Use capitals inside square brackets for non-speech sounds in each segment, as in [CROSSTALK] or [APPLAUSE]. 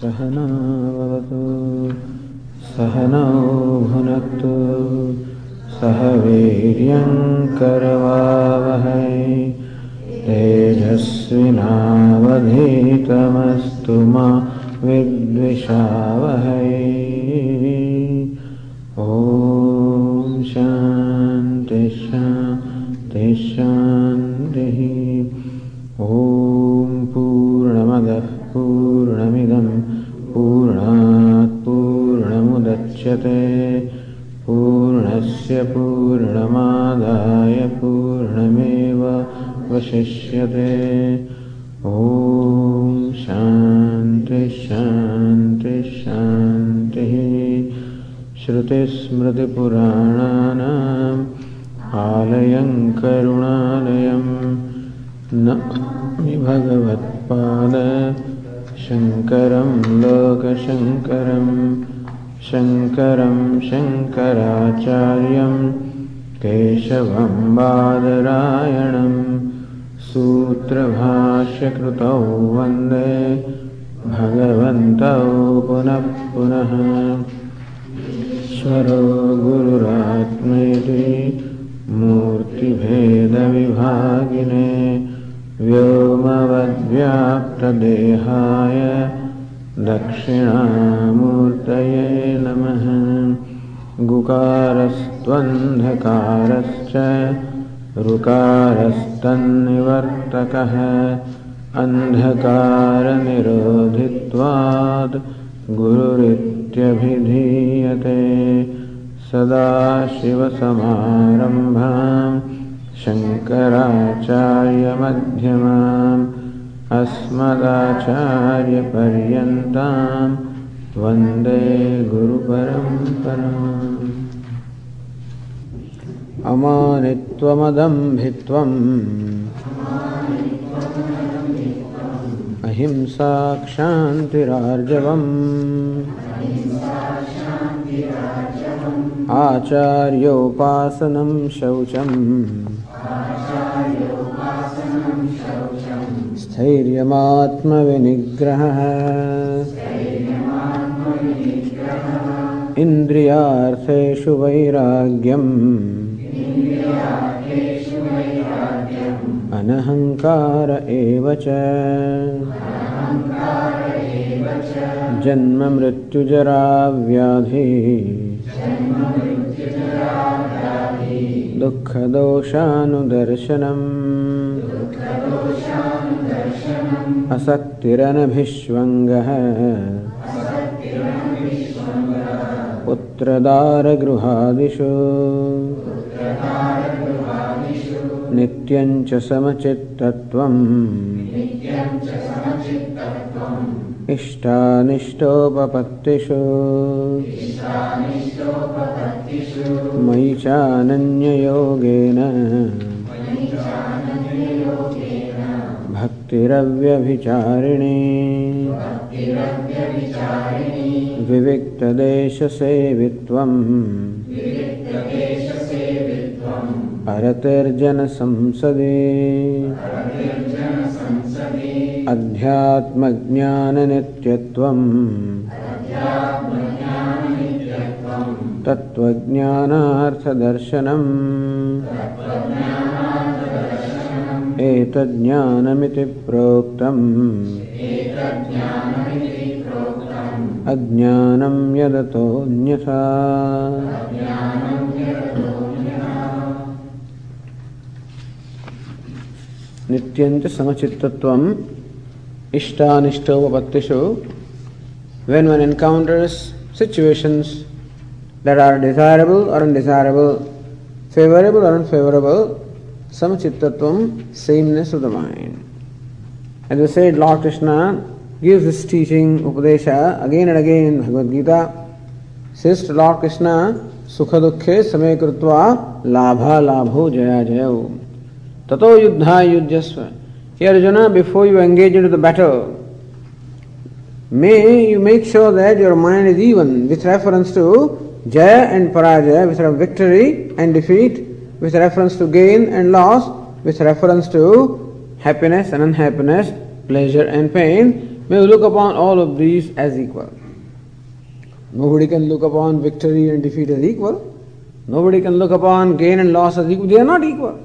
सहनावतु सहनौ भुनक्तु। सह वीर्यङ्करवावहै तेजस्विनावधीतमस्तु मा विद्विषावहै। ॐ पूर्णमुदच्यते पूर्णस्य पूर्णमादाय पूर्णमेव वशिष्यते ॐ शान्ति शान्ति शान्तिः। श्रुतिस्मृतिपुराणानाम् आलयं करुणालयं। नमामि भगवत्पाद। शङ्करं लोकशङ्करं शङ्करं शङ्कराचार्यं केशवं बादरायणं सूत्रभाष्यकृतौ वंदे भगवन्तौ पुनः पुनः। ईश्वरो गुरुरात्मेति मूर्तिभेदविभागिने व्योमवद्व्याप्तदेहाय दक्षिणामूर्तये नमः। गुकारस्त्वन्धकारश्च ऋकारस्तन्निवर्तकः। अन्धकारनिरोधित्वात् गुरुरित्यभिधीयते। सदाशिवसमारम्भां शङ्कराचार्यमध्यमाम् अस्मदाचार्यपर्यन्तां वंदे गुरुपरम्पराम्। अमानित्वमदम्भित्वम्। अहिंसा क्षान्तिरार्जवम् आचार्योपासनं शौचम्। स्थैर्यमात्मविनिग्रहः। इन्द्रियार्थेषु वैराग्यम्। अनहङ्कार एव च। जन्ममृत्युजराव्याधि। दुःखदोषानुदर्शनम्। असक्तिरनभिष्वङ्गः पुत्रदारगृहादिषु नित्यं च समचित्तत्वम्। इष्टानिष्टोपपत्तिषु। मयि चानन्ययोगेन भक्तिरव्यभिचारिणी। विविक्तदेशसेवित्वम्। अरतिर्जनसंसदि अध्यात्मज्ञाननित्यत्वम्। तत्त्वज्ञानार्थदर्शनम्। एतज्ज्ञानमिति प्रोक्तम्। अज्ञानं यदतोऽन्यथा। नित्यंच समचित्तत्वम इष्टानिष्टोपत्तिषु when one encounters situations that are desirable or undesirable favorable or unfavorable samachittatvam sameness of the mind as we said lord krishna gives this teaching upadesha again and again in bhagavad gita says to lord krishna sukha dukkhe same krutva labha labho jaya jayo Tato yuddha yujyasva. Here Arjuna, before you engage into the battle, may you make sure that your mind is even with reference to jaya and parajaya, with victory and defeat, with reference to gain and loss, with reference to happiness and unhappiness, pleasure and pain. may we look upon all of these as equal. Nobody can look upon victory and defeat as equal. Nobody can look upon gain and loss as equal. They are not equal.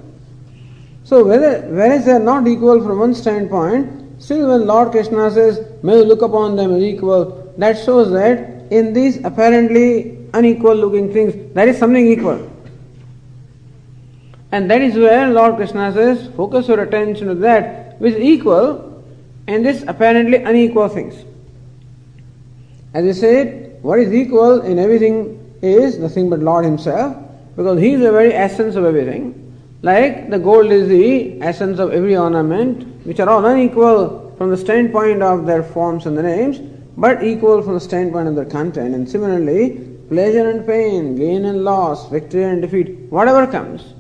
So whether, whereas they are not equal from one standpoint, still when Lord Krishna says, may you look upon them as equal, that shows that in these apparently unequal looking things, there is something equal. And that is where Lord Krishna says, focus your attention to that which is equal in this apparently unequal things. As I said, what is equal in everything is nothing but Lord Himself, because He is the very essence of everything. Like the gold is the essence of every ornament, which are all unequal from the standpoint of their forms and the names, but equal from the standpoint of their content. And similarly, pleasure and pain, gain and loss, victory and defeat, whatever comes,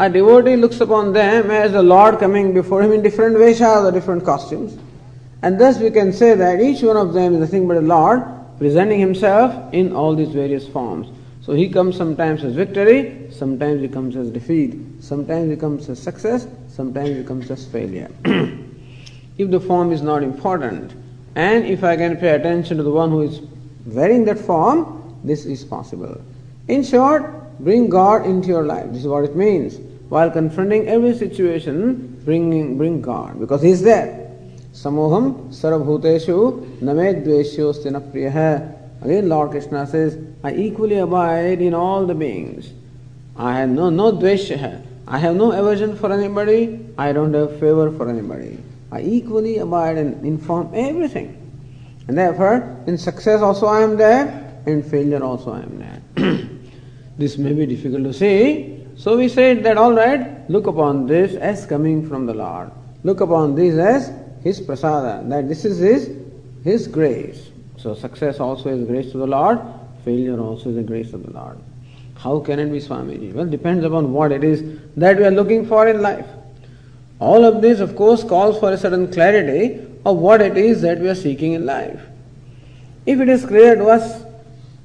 a devotee looks upon them as the Lord coming before him in different veshas or different costumes. And thus we can say that each one of them is nothing but a Lord presenting himself in all these various forms. So he comes sometimes as victory, sometimes he comes as defeat, sometimes he comes as success, sometimes he comes as failure. [CLEARS THROAT] if the form is not important, and if I can pay attention to the one who is wearing that form, this is possible. In short, bring God into your life. This is what it means. While confronting every situation, bring, bring God, because He is there. Samoham sarabhuteshu name dveshyosti priya Again, Lord Krishna says, I equally abide in all the beings. I have no, no dvesha. I have no aversion for anybody. I don't have favor for anybody. I equally abide and inform everything. And therefore, in success also I am there, in failure also I am there. [CLEARS THROAT] this may be difficult to see. So we said that all right, look upon this as coming from the Lord. Look upon this as His prasada, that this is His, His grace. So success also is grace to the Lord, failure also is the grace of the Lord. How can it be Swamiji? Well, depends upon what it is that we are looking for in life. All of this, of course, calls for a certain clarity of what it is that we are seeking in life. If it is clear to us,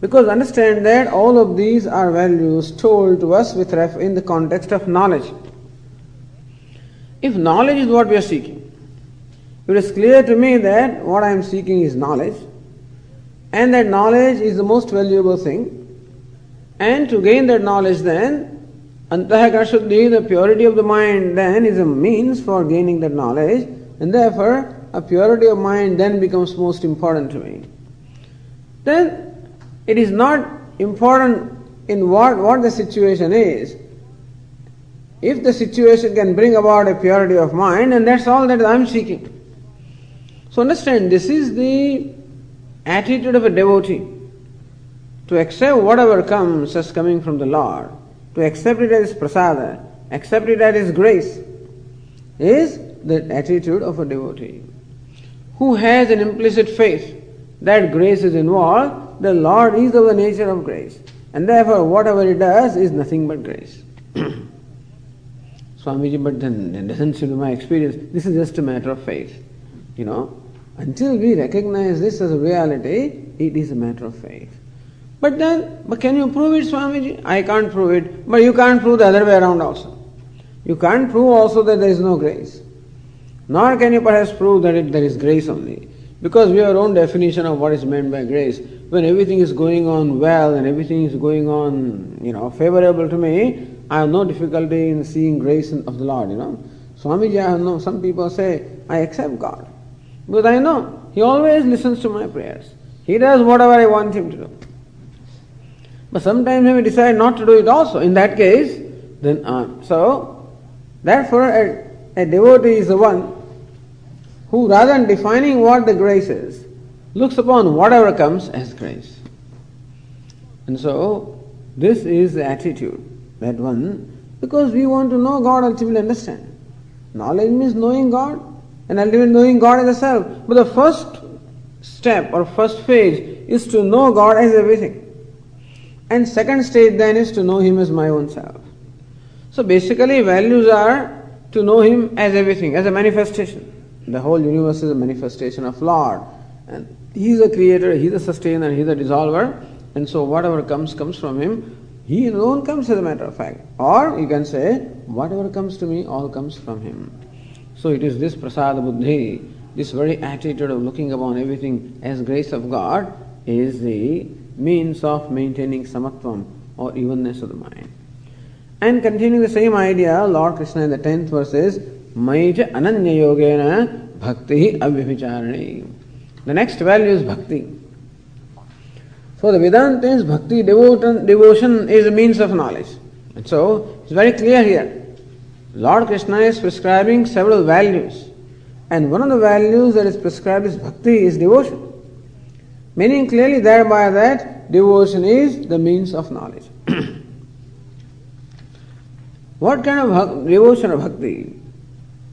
because understand that all of these are values told to us with ref in the context of knowledge. If knowledge is what we are seeking, it is clear to me that what I am seeking is knowledge, and that knowledge is the most valuable thing. And to gain that knowledge, then, Antahakara the purity of the mind, then is a means for gaining that knowledge, and therefore, a purity of mind then becomes most important to me. Then, it is not important in what, what the situation is. If the situation can bring about a purity of mind, and that's all that I am seeking. So understand, this is the attitude of a devotee to accept whatever comes as coming from the Lord, to accept it as prasada, accept it as grace, is the attitude of a devotee who has an implicit faith that grace is involved, the Lord is of the nature of grace. And therefore, whatever He does is nothing but grace. [CLEARS THROAT] Swamiji, but then doesn't seem to my experience. This is just a matter of faith. You know, until we recognize this as a reality, it is a matter of faith. But then, but can you prove it, Swamiji? I can't prove it, but you can't prove the other way around also. You can't prove also that there is no grace. Nor can you perhaps prove that it, there is grace only. Because we have our own definition of what is meant by grace. When everything is going on well and everything is going on, you know, favorable to me, I have no difficulty in seeing grace of the Lord, you know. Swamiji, I no, some people say, I accept God. Because I know He always listens to my prayers. He does whatever I want Him to do. But sometimes when we decide not to do it also, in that case, then uh, so therefore a, a devotee is the one who rather than defining what the grace is, looks upon whatever comes as grace. And so this is the attitude that one because we want to know God ultimately understand. Knowledge means knowing God and ultimately knowing God as a self. But the first step or first phase is to know God as everything. And second stage then is to know Him as my own self. So basically values are to know Him as everything, as a manifestation. The whole universe is a manifestation of Lord. And He is a creator, He is a sustainer, He is a dissolver. And so whatever comes, comes from Him. He alone comes as a matter of fact. Or you can say, whatever comes to me, all comes from Him. So it is this prasada buddhi this very attitude of looking upon everything as grace of God is the means of maintaining samatvam or evenness of the mind. And continuing the same idea, Lord Krishna in the 10th verse is Maija Ananya Yogena Bhakti Avyabhicharani. The next value is Bhakti. So the Vedanta is Bhakti, devotion, devotion is a means of knowledge. And so it's very clear here. Lord Krishna is prescribing several values. And one of the values that is prescribed is bhakti, is devotion. Meaning clearly thereby that devotion is the means of knowledge. [CLEARS THROAT] what kind of devotion or bhakti?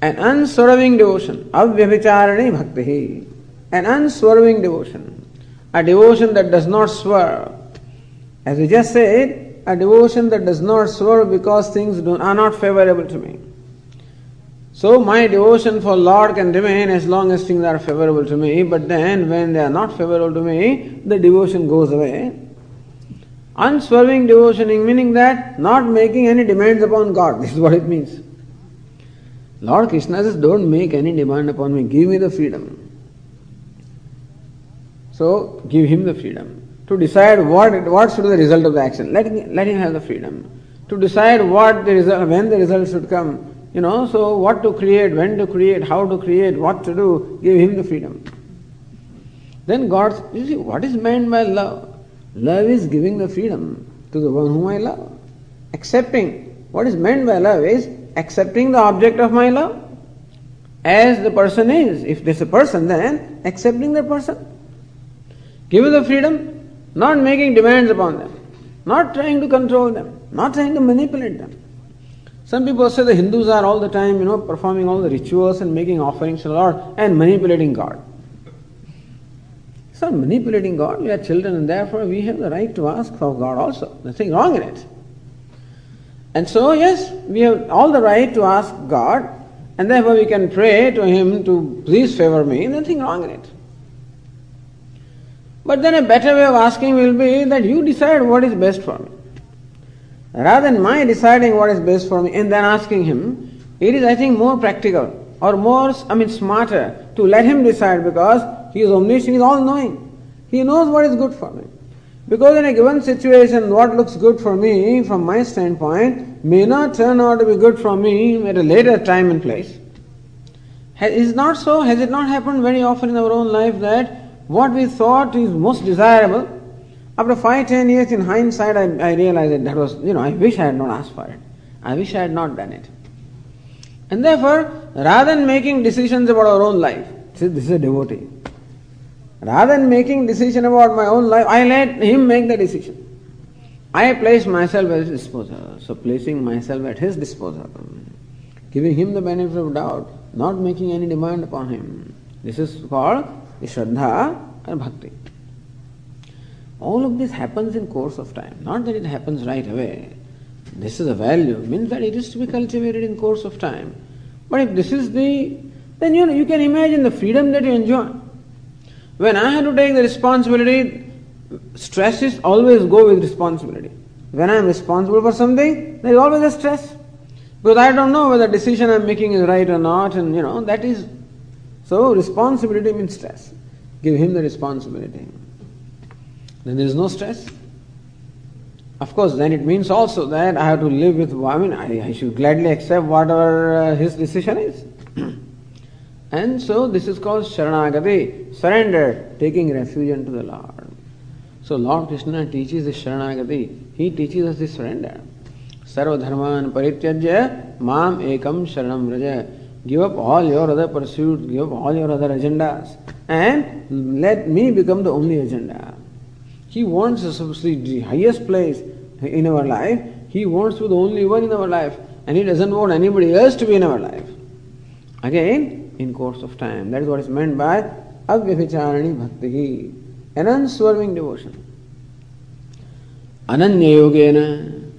An unswerving devotion, avyabhicharani bhakti, an unswerving devotion, a devotion that does not swerve. As we just said, a devotion that does not swerve because things do, are not favorable to me. So my devotion for Lord can remain as long as things are favorable to me, but then when they are not favorable to me, the devotion goes away. Unswerving devotioning meaning that not making any demands upon God. [LAUGHS] This is what it means. Lord Krishna says, Don't make any demand upon me, give me the freedom. So give him the freedom to decide what what should be the result of the action. Let, let him have the freedom to decide what the result, when the result should come you know, so what to create, when to create, how to create, what to do, give him the freedom. Then God, you see, what is meant by love? Love is giving the freedom to the one whom I love. Accepting. What is meant by love is accepting the object of my love as the person is. If there's a person, then accepting the person. Give you the freedom, not making demands upon them, not trying to control them, not trying to manipulate them. Some people say the Hindus are all the time, you know, performing all the rituals and making offerings to the Lord and manipulating God. It's not manipulating God. We are children and therefore we have the right to ask for God also. Nothing wrong in it. And so, yes, we have all the right to ask God and therefore we can pray to Him to please favor me. Nothing wrong in it. But then a better way of asking will be that you decide what is best for me. Rather than my deciding what is best for me and then asking him, it is, I think, more practical or more, I mean, smarter to let him decide because he is omniscient, he is all knowing. He knows what is good for me. Because in a given situation, what looks good for me from my standpoint may not turn out to be good for me at a later time and place. Is not so? Has it not happened very often in our own life that what we thought is most desirable after five, ten years in hindsight, I, I realized that that was, you know, I wish I had not asked for it. I wish I had not done it. And therefore, rather than making decisions about our own life, see, this is a devotee. Rather than making decision about my own life, I let him make the decision. I place myself at his disposal. So placing myself at his disposal, giving him the benefit of doubt, not making any demand upon him. This is called Shraddha and Bhakti. All of this happens in course of time, not that it happens right away. This is a value, means that it is to be cultivated in course of time. But if this is the, then you know, you can imagine the freedom that you enjoy. When I have to take the responsibility, stresses always go with responsibility. When I am responsible for something, there is always a stress. Because I don't know whether the decision I am making is right or not, and you know, that is. So, responsibility means stress. Give him the responsibility then there is no stress. Of course, then it means also that I have to live with, I mean, I, I should gladly accept whatever uh, his decision is. [CLEARS THROAT] and so this is called Sharanagati, surrender, taking refuge unto the Lord. So Lord Krishna teaches the Sharanagati, he teaches us this surrender. Sarva dharman parityajya mam ekam sharanam vraja. Give up all your other pursuits, give up all your other agendas, and let me become the only agenda. He wants us to see the highest place in our life. He wants to be the only one in our life. And he doesn't want anybody else to be in our life. Again, in course of time. That is what is meant by avyabhicharani bhakti. An unswerving devotion. Ananya yogena.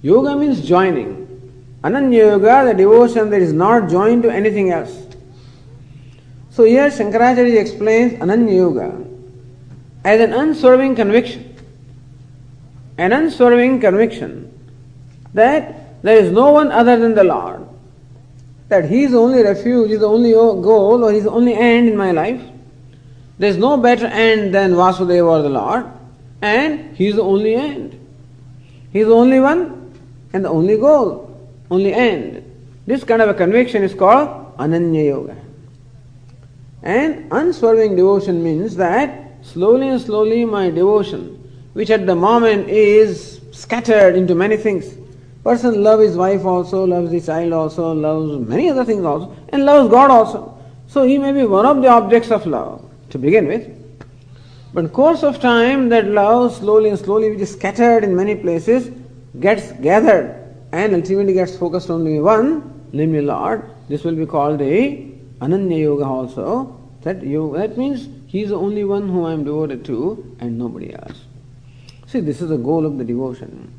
Yoga means joining. Ananya yoga, the devotion that is not joined to anything else. So here Shankaracharya explains Ananya yoga as an unswerving conviction. An unswerving conviction that there is no one other than the Lord. that he is the only refuge, is the only goal, or he is the only end in my life. There is no better end than Vasudeva or the Lord, and he is the only end. He is the only one and the only goal, only end. This kind of a conviction is called Ananya Yoga. And unswerving devotion means that slowly and slowly my devotion, which at the moment is scattered into many things, person loves his wife also, loves his child also, loves many other things also, and loves God also. So he may be one of the objects of love to begin with. But course of time, that love slowly and slowly, which is scattered in many places, gets gathered and ultimately gets focused only one, namely Lord. This will be called a Ananya Yoga also. That yoga, that means he is the only one whom I am devoted to and nobody else. See, this is the goal of the devotion.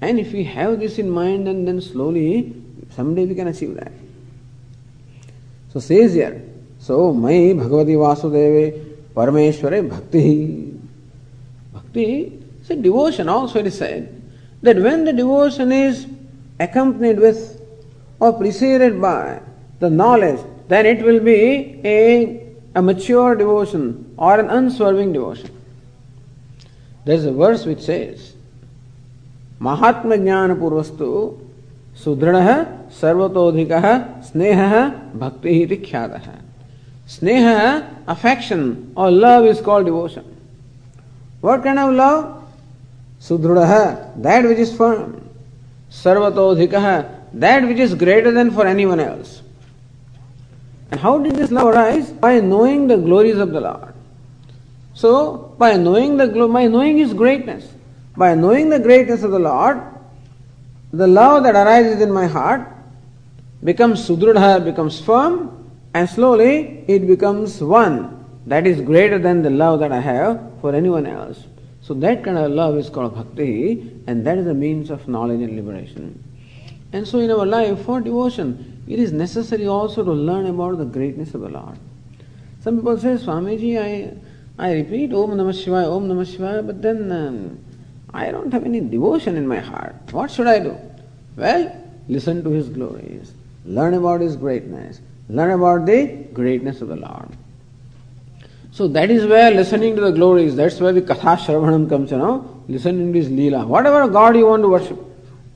And if we have this in mind, and then slowly, someday we can achieve that. So says here, so Mai Bhagavati Vasudeve Parameshware Bhakti. Bhakti a devotion also it is said that when the devotion is accompanied with or preceded by the knowledge, then it will be a, a mature devotion or an unswerving devotion. There is a verse which says, महात्म ज्ञान पूर्वस्तु सुदृढ़ सर्वतोधिक स्नेह भक्ति ख्यात स्नेह affection और love is called devotion what can of love सुदृढ़ that which is firm sarvatodhikaha, that which is greater than for anyone else. And how did this love arise? By knowing the glories of the Lord. So, by knowing the glo- by knowing His greatness, by knowing the greatness of the Lord, the love that arises in my heart becomes sudrudha, becomes firm, and slowly it becomes one that is greater than the love that I have for anyone else. So that kind of love is called bhakti, and that is the means of knowledge and liberation. And so in our life, for devotion, it is necessary also to learn about the greatness of the Lord. Some people say, Swamiji, I, I repeat Om Namah Shivaya, Om Namah Shivaya, but then um, I don't have any devotion in my heart. What should I do? Well, listen to His glories, learn about His greatness, learn about the greatness of the Lord. So that is where listening to the glories, that's where the Katha Shravanam comes, you know, listening to His Leela. Whatever God you want to worship,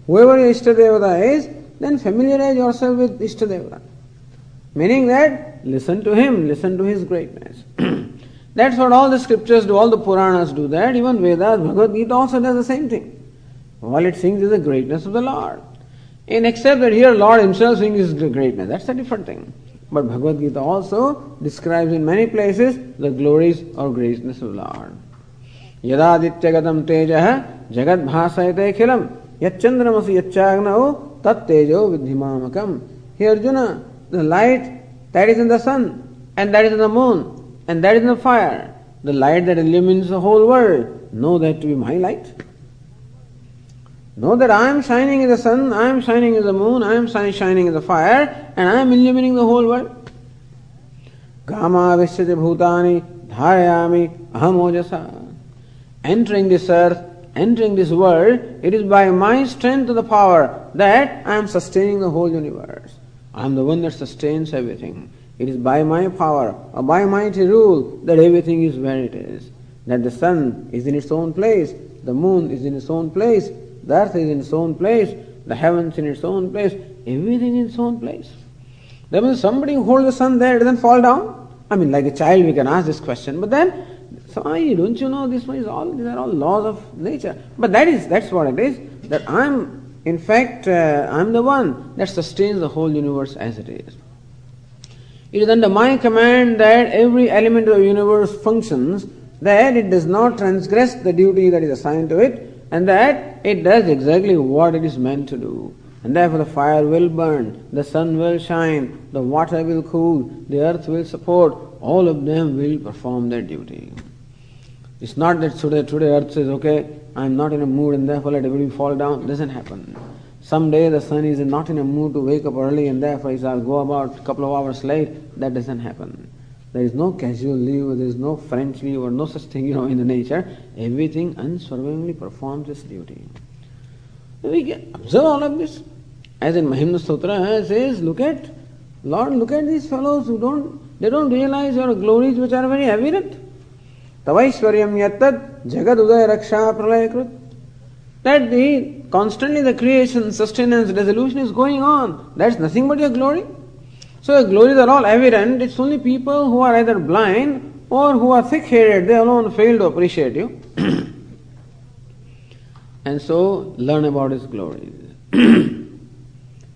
whoever your Ishtadevata is, then familiarize yourself with Ishtadevata. Meaning that, listen to Him, listen to His greatness. [CLEARS THROAT] That's what all the scriptures do, all the Puranas do that. Even Vedas, Bhagavad Gita also does the same thing. All it sings is the greatness of the Lord. And except that here Lord Himself sings His greatness, that's a different thing. But Bhagavad Gita also describes in many places the glories or greatness of Lord. यदादित्यगतम तेज जगत भाषयते खिलम यच्चंद्रमसि यच्चाग्नौ तत्तेजो विद्धिमामकम हे Arjun the light that is in the sun and that is in the moon and that is the fire, the light that illumines the whole world. Know that to be my light. Know that I am shining in the sun, I am shining in the moon, I am shining in the fire, and I am illumining the whole world. Gama vishyate bhutani dharayami ahamojasa. Entering this earth, entering this world, it is by my strength of the power that I am sustaining the whole universe. I am the one that sustains everything. It is by my power or by my mighty rule that everything is where it is. That the sun is in its own place, the moon is in its own place, the earth is in its own place, the heavens in its own place, everything in its own place. That means somebody who holds the sun there it doesn't fall down. I mean, like a child, we can ask this question, but then, Sai, don't you know this one is all these are all laws of nature? But that is that's what it is. That I'm, in fact, uh, I'm the one that sustains the whole universe as it is. It is under my command that every element of the universe functions, that it does not transgress the duty that is assigned to it, and that it does exactly what it is meant to do. And therefore the fire will burn, the sun will shine, the water will cool, the earth will support, all of them will perform their duty. It's not that today, today earth says, okay, I'm not in a mood and therefore let everybody fall down. It doesn't happen. Someday the sun is not in a mood to wake up early and therefore he shall go about a couple of hours late. That doesn't happen. There is no casual leave, there is no French leave or no such thing, you know, in the nature. Everything unswervingly performs its duty. We can observe all of this. As in Mahimna Stotra eh, says, look at Lord, look at these fellows who don't, they don't realize your glories which are very evident. Tavaishwaryam yattad jagad udaya raksha pralayakrit. That the constantly the creation, sustenance, resolution is going on. That's nothing but your glory. So your glories are all evident. It's only people who are either blind or who are thick-headed. They alone fail to appreciate you. [CLEARS THROAT] and so learn about His glories. [CLEARS THROAT] Aham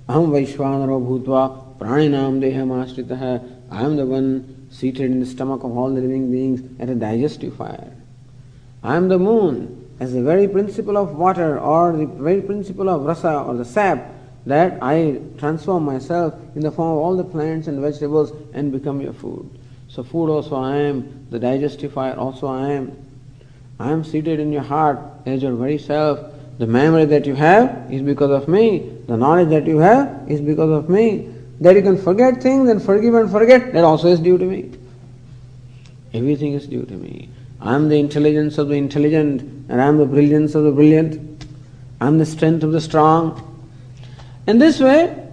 Vaishvanaro Bhutva Praninam Deham Ashritaha. I am the one seated in the stomach of all the living beings at a digestive fire. I am the moon as the very principle of water or the very principle of rasa or the sap that I transform myself in the form of all the plants and vegetables and become your food. So food also I am, the digestifier also I am. I am seated in your heart as your very self. The memory that you have is because of me. The knowledge that you have is because of me. That you can forget things and forgive and forget, that also is due to me. Everything is due to me. I am the intelligence of the intelligent, and I am the brilliance of the brilliant. I am the strength of the strong. In this way,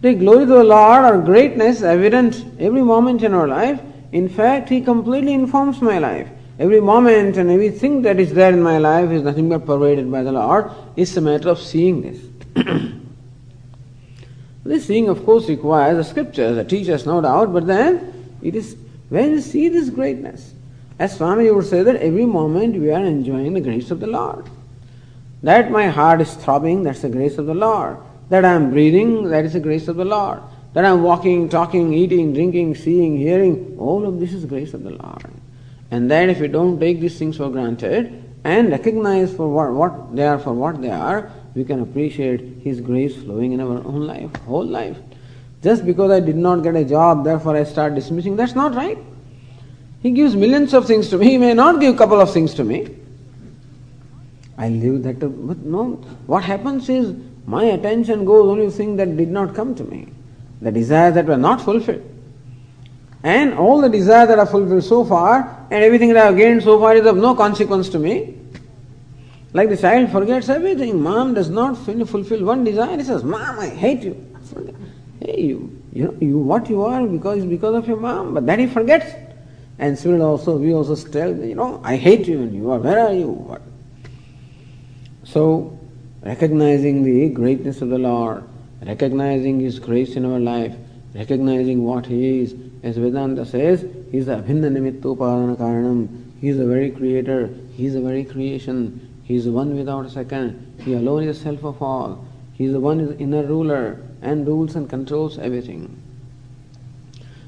the glory of the Lord or greatness evident every moment in our life. In fact, He completely informs my life. Every moment and everything that is there in my life is nothing but pervaded by the Lord. It's a matter of seeing this. [CLEARS THROAT] this seeing, of course, requires the scriptures, the teachers, no doubt, but then it is when you see this greatness, as Swami would say that every moment we are enjoying the grace of the Lord. That my heart is throbbing, that's the grace of the Lord. That I am breathing, that is the grace of the Lord. That I am walking, talking, eating, drinking, seeing, hearing, all of this is grace of the Lord. And that if we don't take these things for granted and recognize for what, what they are for what they are, we can appreciate His grace flowing in our own life, whole life. Just because I did not get a job, therefore I start dismissing, that's not right. He gives millions of things to me. He may not give a couple of things to me. I live that, but no. What happens is my attention goes only to things that did not come to me, the desires that were not fulfilled. And all the desires that are fulfilled so far, and everything that I have gained so far is of no consequence to me. Like the child forgets everything. Mom does not fulfill one desire. He says, Mom, I hate you. Hey, you, you know, you what you are because because of your mom, but then he forgets. And similarly also, we also tell, you know, I hate you and you are, where are you? So, recognizing the greatness of the Lord, recognizing His grace in our life, recognizing what He is, as Vedanta says, He is the Abhinna Nimittopadana Karanam, He is the very creator, He is the very creation, He is one without a second, He alone is self of all, He is the one is inner ruler and rules and controls everything.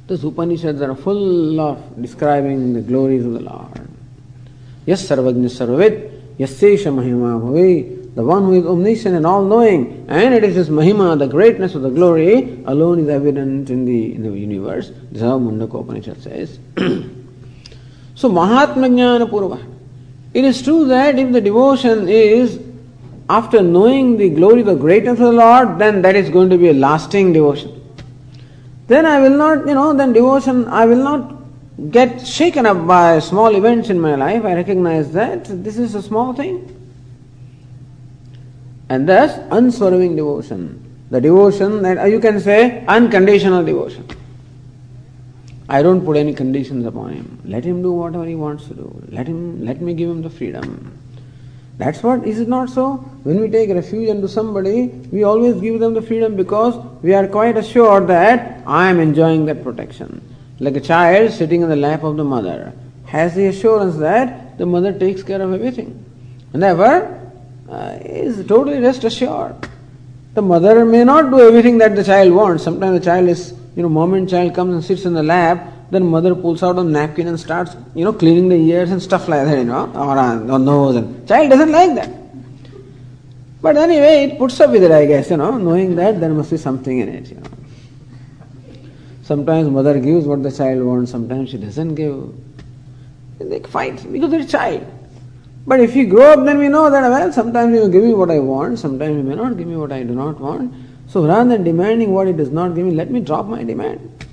The Upanishads are full of describing the glories of the Lord. Yes, Sarvajna Sarvavit, Yassesha Mahima Bhavi, the one who is omniscient and all knowing, and it is his Mahima, the greatness of the glory, alone is evident in the, in the universe. This is how Mundaka Upanishad says. [CLEARS THROAT] so, Mahatma Jnana Purva. It is true that if the devotion is after knowing the glory, the greatness of the Lord, then that is going to be a lasting devotion then I will not, you know, then devotion, I will not get shaken up by small events in my life. I recognize that this is a small thing. And thus, unswerving devotion. The devotion that uh, you can say unconditional devotion. I don't put any conditions upon him. Let him do whatever he wants to do. Let him let me give him the freedom. That's what is it not so? When we take refuge unto somebody, we always give them the freedom because we are quite assured that I am enjoying that protection. Like a child sitting in the lap of the mother has the assurance that the mother takes care of everything. And therefore uh, is totally rest assured. The mother may not do everything that the child wants. Sometimes the child is, you know, moment child comes and sits in the lap, then mother pulls out a napkin and starts, you know, cleaning the ears and stuff like that, you know, or, or nose. And child doesn't like that. But anyway, it puts up with it, I guess, you know, knowing that there must be something in it, you know. Sometimes mother gives what the child wants, sometimes she doesn't give. They fight because they're child. But if you grow up, then we know that, well, sometimes you give me what I want, sometimes you may not give me what I do not want. So rather than demanding what he does not give me, let me drop my demand.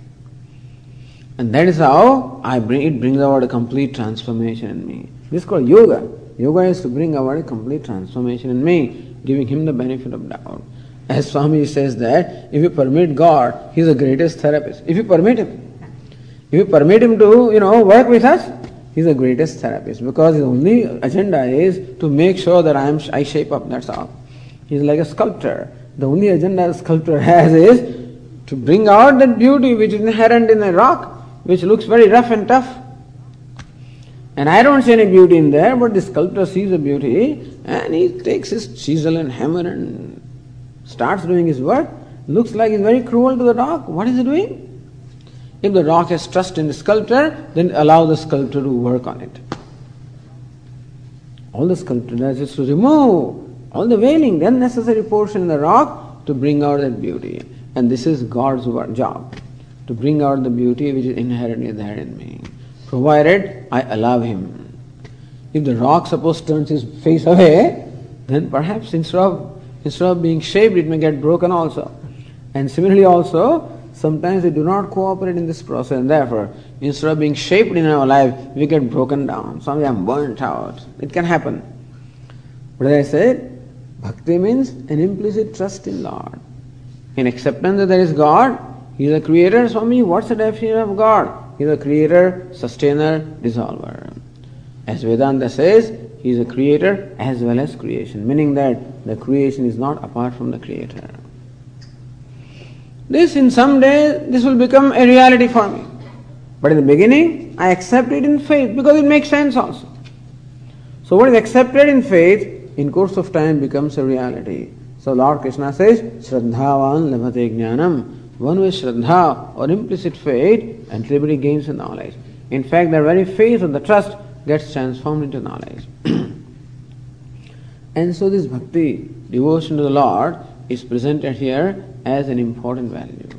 And that is how I bring it brings about a complete transformation in me. This is called yoga. Yoga is to bring about a complete transformation in me, giving him the benefit of doubt. As Swami says that if you permit God, He is the greatest therapist. If you permit Him, if you permit Him to, you know, work with us, He is the greatest therapist because His only agenda is to make sure that I am I shape up. That's all. He is like a sculptor. The only agenda a sculptor [LAUGHS] has is to bring out that beauty which is inherent in a rock, which looks very rough and tough. And I don't see any beauty in there, but the sculptor sees the beauty and he takes his chisel and hammer and starts doing his work. Looks like he's very cruel to the rock. What is he doing? If the rock has trust in the sculptor, then allow the sculptor to work on it. All the sculptor is to remove all the veiling, then necessary portion in the rock to bring out that beauty. And this is God's job to bring out the beauty which is inherently there in me provided I allow him. If the rock suppose turns his face away, then perhaps instead of, instead of being shaped, it may get broken also. And similarly also, sometimes we do not cooperate in this process and therefore, instead of being shaped in our life, we get broken down. Some I'm burnt out. It can happen. But as I said, bhakti means an implicit trust in Lord. In acceptance that there is God, He is the creator, Swami, what's the definition of God? He is a creator, sustainer, dissolver. As Vedanta says, He is a creator as well as creation, meaning that the creation is not apart from the creator. This in some day this will become a reality for me. But in the beginning, I accept it in faith because it makes sense also. So what is accepted in faith in course of time becomes a reality. So Lord Krishna says, Shraddhavan labhate jnanam. One with Shraddha or implicit faith, ultimately gains a knowledge. In fact, the very faith and the trust gets transformed into knowledge. [CLEARS THROAT] and so this bhakti, devotion to the Lord, is presented here as an important value.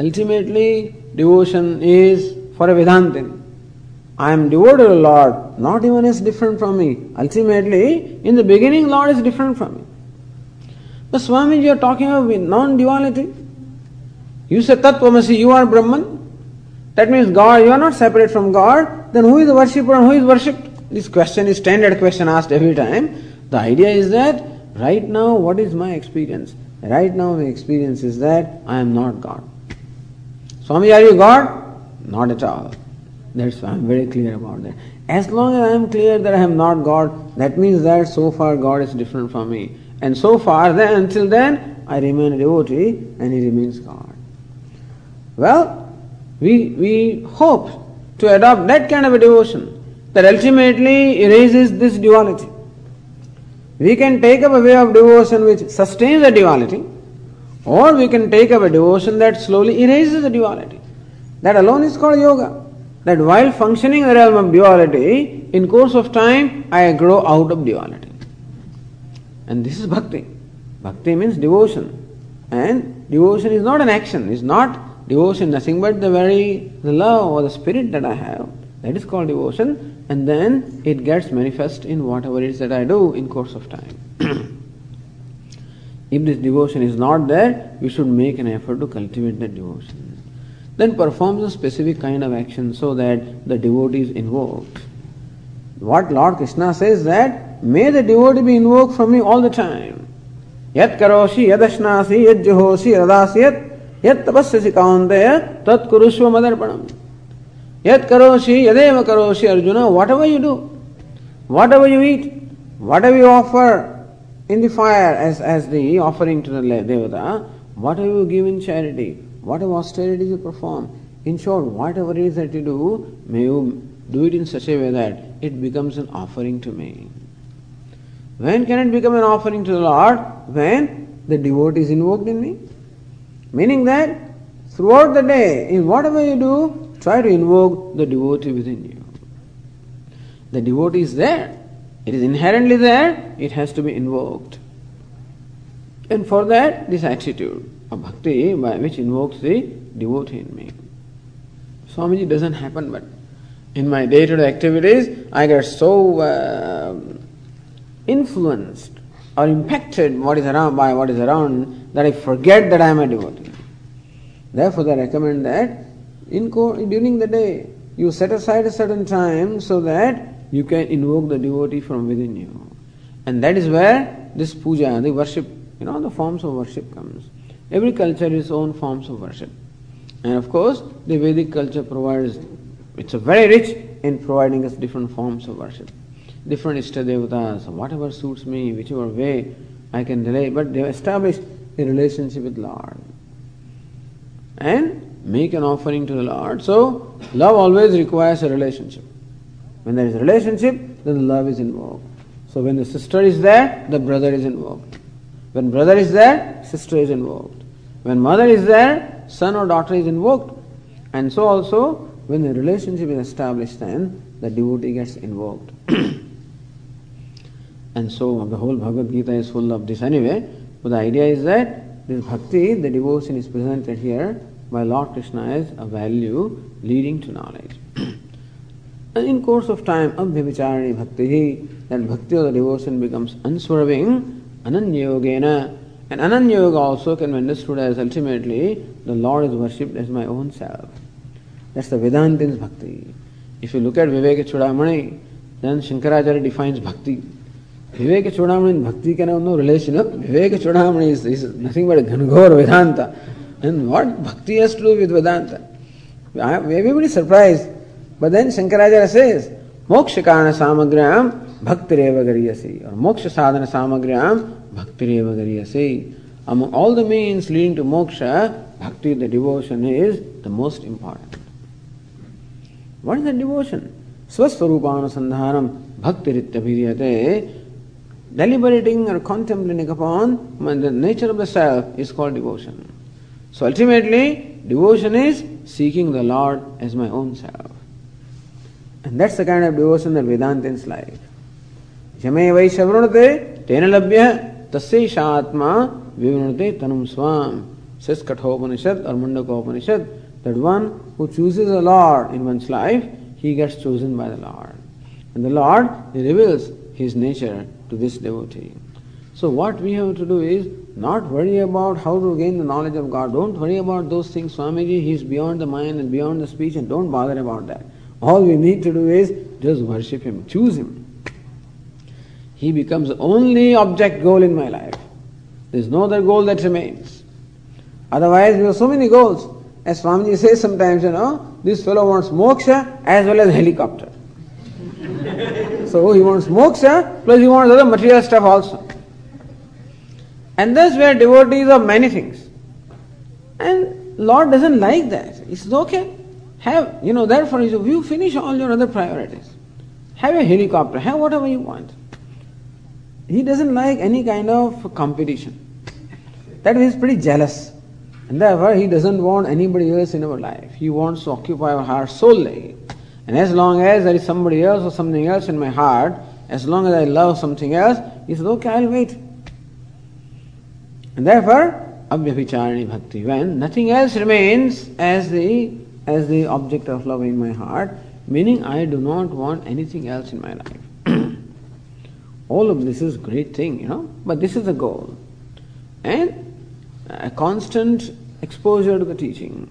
Ultimately, devotion is for a Vedantin. I am devoted to Lord, not even is different from me. Ultimately, in the beginning, Lord is different from me. But Swami, you are talking of non duality. You say Tattvamasi, you are Brahman. That means God, you are not separate from God. Then who is the worshipper and who is worshipped? This question is standard question asked every time. The idea is that right now, what is my experience? Right now, my experience is that I am not God. Swami, are you God? Not at all. That's why I'm very clear about that. As long as I am clear that I am not God, that means that so far God is different from me. And so far, then until then, I remain a devotee and He remains God. Well, we, we hope to adopt that kind of a devotion that ultimately erases this duality. We can take up a way of devotion which sustains the duality, or we can take up a devotion that slowly erases the duality. That alone is called yoga. That while functioning in the realm of duality, in course of time, I grow out of duality. And this is bhakti. Bhakti means devotion. And devotion is not an action, it's not Devotion, nothing but the very the love or the spirit that I have. That is called devotion, and then it gets manifest in whatever it is that I do in course of time. [CLEARS THROAT] if this devotion is not there, we should make an effort to cultivate that devotion. Then performs a specific kind of action so that the devotee is invoked. What Lord Krishna says that may the devotee be invoked from me all the time. Yat karoshi, yadashnasi, yad juhosi, radasi, yat, yat tapasyasi kaunteya, tat kurushva madarpanam. Yat karosi, yadeva karosi, Arjuna, whatever you do, whatever you eat, whatever you offer in the fire as, as the offering to the Devata, whatever you give in charity, whatever austerities you perform, in short, whatever it is that you do, may you do it in such a way that it becomes an offering to me. When can it become an offering to the Lord? When the devotee is invoked in me. Meaning that throughout the day, in whatever you do, try to invoke the devotee within you. The devotee is there. It is inherently there, it has to be invoked. And for that, this attitude of bhakti by which invokes the devotee in me. Swamiji doesn't happen, but in my day to day activities, I get so uh, influenced or impacted what is around by what is around that I forget that I am a devotee. Therefore, they recommend that in during the day you set aside a certain time so that you can invoke the devotee from within you. And that is where this puja, the worship, you know, the forms of worship comes. Every culture has its own forms of worship. And of course, the Vedic culture provides, it's very rich in providing us different forms of worship. Different Ishtadevatas, whatever suits me, whichever way I can relate, but they establish a relationship with Lord. And make an offering to the Lord. So, love always requires a relationship. When there is a relationship, then the love is involved. So when the sister is there, the brother is involved. When brother is there, sister is involved. When mother is there, son or daughter is invoked. And so also, when the relationship is established, then the devotee gets invoked. [CLEARS THROAT] and so the whole Bhagavad Gita is full of this anyway. But the idea is that this bhakti, the devotion is presented here by Lord Krishna as a value leading to knowledge. [CLEARS THROAT] and in course of time, abhyavicharani bhakti, that bhakti or the devotion becomes unswerving, ananyogena, and Ananya Yoga also can be understood as ultimately the Lord is worshipped as my own self. That's the Vedantin's bhakti. If you look at Viveka Chudamani, then Shankaracharya defines bhakti. Viveka Chudamani and bhakti can have no relation. Viveka Chudamani is, is nothing but a Ghanghor Vedanta. And what bhakti has to do with Vedanta? Everybody is surprised. But then Shankaracharya says, Mokshakana samagriyam bhaktireva gariyasi. Or moksha sadhana samagriyam bhaktireva gariyasi. Among all the means leading to moksha, bhakti, the devotion, is the most important. What is the devotion? Swaswarupana bhaktiritya Deliberating or contemplating upon the nature of the self is called devotion. So ultimately, devotion is seeking the Lord as my own self. And that's the kind of devotion that Vedantins like. Jame Vaishavrunate, Tena Labhya, तस्यात्मा विवृणते तनुम स्वाम says Kathopanishad or Mundakopanishad that one who chooses a Lord in one's life, he gets chosen by the Lord. And the Lord reveals his nature to this devotee. So what we have to do is not worry about how to gain the knowledge of God. Don't worry about those things. Swamiji, he is beyond the mind and beyond the speech and don't bother about that. All we need to do is just worship him, choose him he becomes the only object goal in my life. There is no other goal that remains. Otherwise, we have so many goals. As Swamiji says sometimes, you know, this fellow wants moksha as well as helicopter. [LAUGHS] so he wants moksha plus he wants other material stuff also. And thus we are devotees of many things. And Lord doesn't like that. He says, okay, have, you know, therefore if you finish all your other priorities. Have a helicopter, have whatever you want. He doesn't like any kind of competition. That he's pretty jealous. And therefore, he doesn't want anybody else in our life. He wants to occupy our heart solely. And as long as there is somebody else or something else in my heart, as long as I love something else, he says, okay, I'll wait. And therefore, abhyabhicharani bhakti, when nothing else remains as the as the object of love in my heart, meaning I do not want anything else in my life. [CLEARS THROAT] All of this is great thing, you know, but this is the goal. And a constant exposure to the teaching,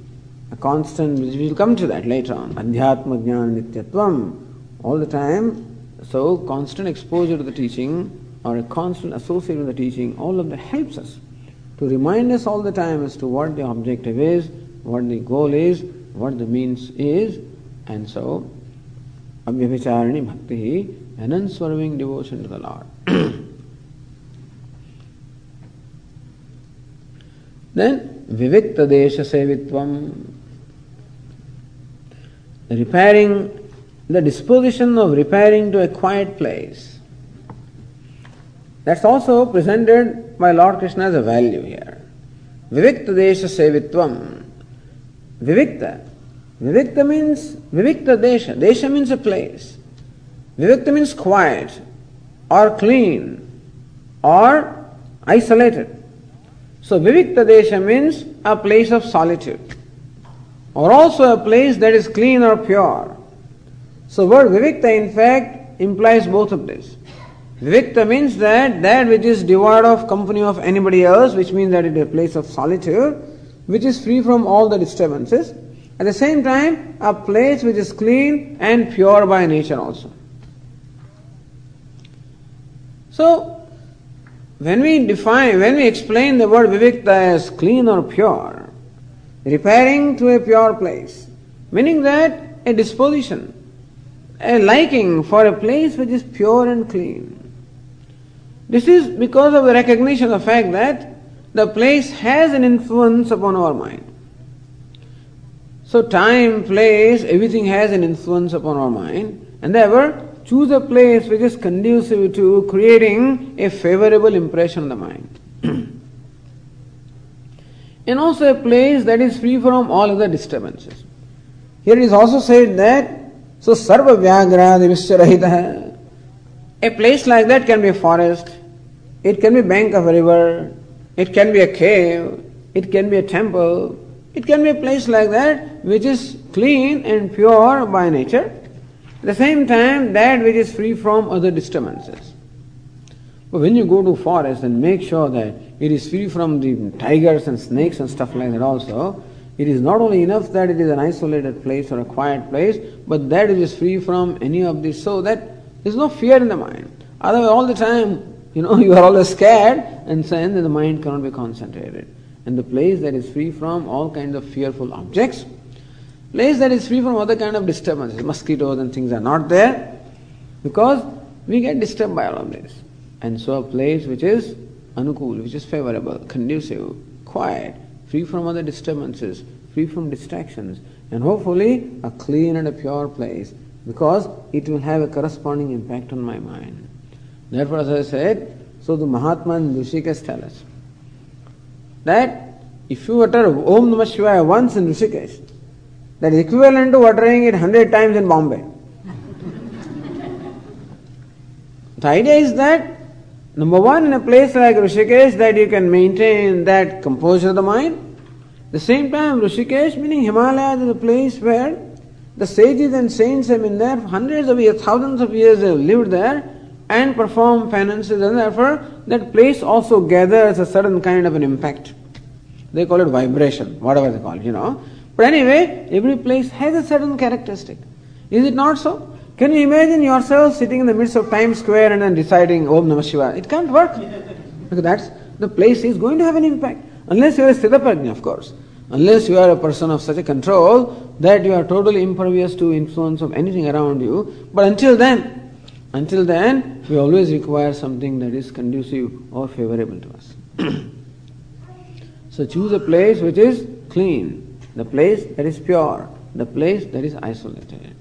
a constant, we will come to that later on, Adhyatma Jnana Nityatvam, all the time, so constant exposure to the teaching or a constant association with the teaching, all of that helps us to remind us all the time as to what the objective is, what the goal is, what the means is, and so Abhyavicharani Bhakti an unswerving devotion to the Lord. [COUGHS] then Vivikta Desha Sevitvam, repairing the disposition of repairing to a quiet place. That's also presented by Lord Krishna as a value here. Vivikta Desha Sevitvam. Vivikta. Vivikta means Vivikta Desha. Desha means a place. Vivikta means quiet or clean or isolated. So Vivikta Desha means a place of solitude or also a place that is clean or pure. So word Vivikta in fact implies both of this. Vivikta means that that which is devoid of company of anybody else, which means that it is a place of solitude, which is free from all the disturbances. At the same time, a place which is clean and pure by nature also. So, when we define, when we explain the word vivikta as clean or pure, repairing to a pure place, meaning that a disposition, a liking for a place which is pure and clean. This is because of the recognition of the fact that the place has an influence upon our mind. So, time, place, everything has an influence upon our mind, and therefore, choose a place which is conducive to creating a favorable impression on the mind. [CLEARS THROAT] and also a place that is free from all other disturbances. Here it is also said that so sarva vyagradi. A place like that can be a forest, it can be bank of a river, it can be a cave, it can be a temple, it can be a place like that which is clean and pure by nature. At the same time, that which is free from other disturbances. But when you go to forest and make sure that it is free from the tigers and snakes and stuff like that also, it is not only enough that it is an isolated place or a quiet place, but that it is free from any of this so that there is no fear in the mind. Otherwise, all the time, [LAUGHS] you know, you are always scared and then the mind cannot be concentrated. And the place that is free from all kinds of fearful objects, place that is free from other kind of disturbances, mosquitoes and things are not there because we get disturbed by all of this. And so a place which is anukul, which is favorable, conducive, quiet, free from other disturbances, free from distractions, and hopefully a clean and a pure place because it will have a corresponding impact on my mind. Therefore, as I said, so the Mahatma and Rishikesh tell us that if you utter Om Namah Shivaya once in Rishikesh, that is equivalent to uttering it hundred times in Bombay. [LAUGHS] the idea is that Number one, in a place like Rishikesh, that you can maintain that composure of the mind. The same time, Rishikesh, meaning Himalayas, is a place where the sages and saints have been there for hundreds of years, thousands of years, they have lived there and perform penances, and therefore that place also gathers a certain kind of an impact. They call it vibration, whatever they call it, you know. But anyway, every place has a certain characteristic. Is it not so? Can you imagine yourself sitting in the midst of Times Square and then reciting Om Namah? It can't work. Because that's the place is going to have an impact. Unless you are a Sthitaprajna, of course. Unless you are a person of such a control that you are totally impervious to influence of anything around you. But until then, until then, we always require something that is conducive or favorable to us. [CLEARS THROAT] so choose a place which is clean, the place that is pure, the place that is isolated.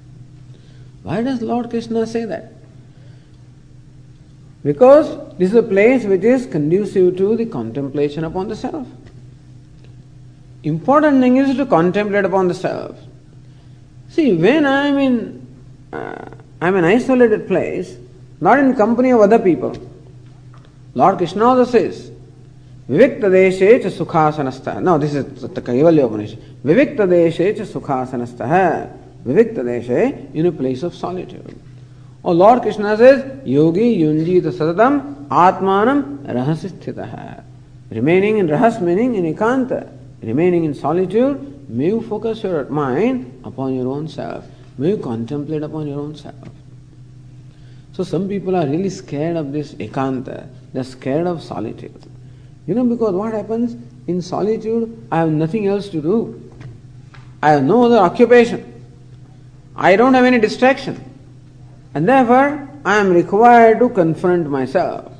Why does Lord Krishna say that? Because this is a place which is conducive to the contemplation upon the self. Important thing is to contemplate upon the self. See, when I am in, uh, I am an isolated place, not in company of other people. Lord Krishna also says, Vivikta deshe cha sukhasanastha. No, this is the Kaivalya Upanishad. Vivikta deshe cha sukhasanastha. Vivikta deshe, in a place of solitude. Or Lord Krishna says, Yogi yunjita satatam atmanam rahasisthitaha. Remaining in rahas meaning in ekanta, remaining in solitude, may you focus your mind upon May you contemplate upon your own self. So some people are really scared of this ekanta. They're scared of solitude. You know, because what happens in solitude, I have nothing else to do. I have no other occupation. I don't have any distraction. And therefore, I am required to confront myself.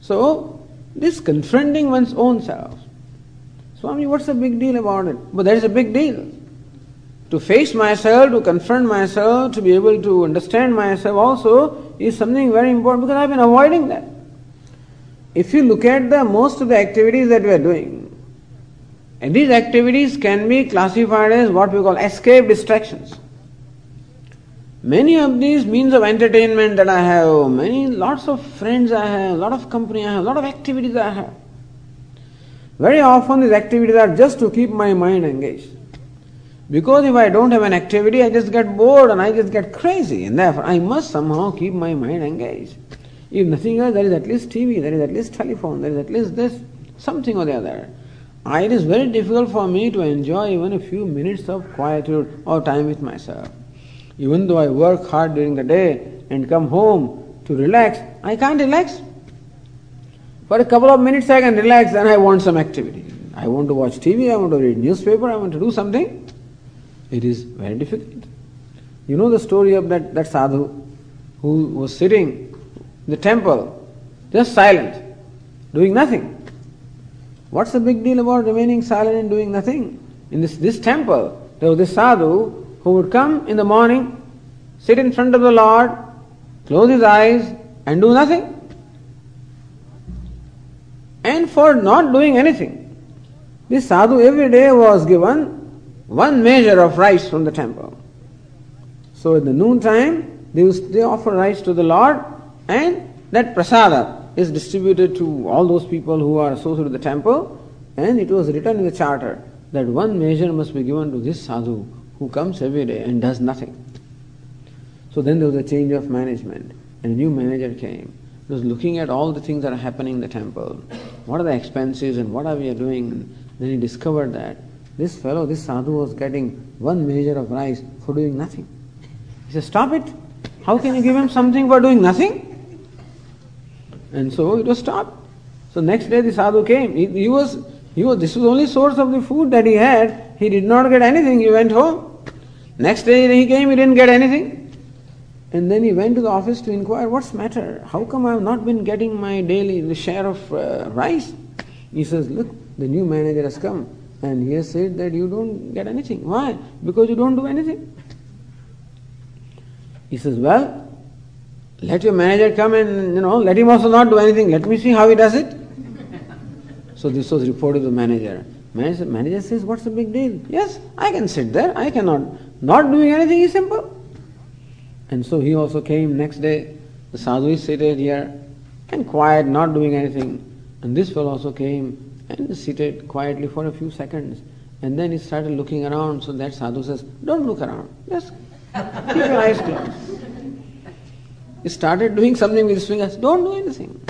So, this confronting one's own self. Swami, what's the big deal about it? But there is a big deal. To face myself, to confront myself, to be able to understand myself also is something very important because I've been avoiding that. If you look at the most of the activities that we are doing, and these activities can be classified as what we call escape distractions. Many of these means of entertainment that I have, many lots of friends I have, a lot of company I have, a lot of activities I have. Very often these activities are just to keep my mind engaged. Because if I don't have an activity, I just get bored and I just get crazy, and therefore I must somehow keep my mind engaged. If nothing else, there is at least TV, there is at least telephone, there is at least this, something or the other. Ah, it is very difficult for me to enjoy even a few minutes of quietude or time with myself. Even though I work hard during the day and come home to relax, I can't relax. For a couple of minutes I can relax, then I want some activity. I want to watch TV, I want to read newspaper, I want to do something. It is very difficult. You know the story of that, that sadhu who was sitting in the temple, just silent, doing nothing. What's the big deal about remaining silent and doing nothing? In this, this temple, there was this sadhu who would come in the morning, sit in front of the Lord, close his eyes, and do nothing. And for not doing anything, this sadhu every day was given one measure of rice from the temple. So at the noon time, they, they offer rice to the Lord, and that prasada is distributed to all those people who are associated with the temple, and it was written in the charter that one measure must be given to this sadhu who comes every day and does nothing. So then there was a change of management, and a new manager came. He was looking at all the things that are happening in the temple. What are the expenses and what are we doing? Then he discovered that this fellow, this sadhu, was getting one measure of rice for doing nothing. He said, Stop it. How can you give him something for doing nothing? And so it was stopped. So next day the sadhu came. He, he, was, he was, this was the only source of the food that he had. He did not get anything. He went home. Next day he came, he didn't get anything. And then he went to the office to inquire, what's the matter? How come I have not been getting my daily share of uh, rice? He says, look, the new manager has come and he has said that you don't get anything. Why? Because you don't do anything. He says, Well, let your manager come and you know, let him also not do anything. Let me see how he does it. [LAUGHS] so this was reported to the manager. Manager, manager says, What's the big deal? Yes, I can sit there. I cannot. Not doing anything is simple. And so he also came next day. The sadhu is seated here and quiet, not doing anything. And this fellow also came and seated quietly for a few seconds. And then he started looking around. So that sadhu says, Don't look around. Just keep your eyes closed. He started doing something with his fingers. Don't do anything.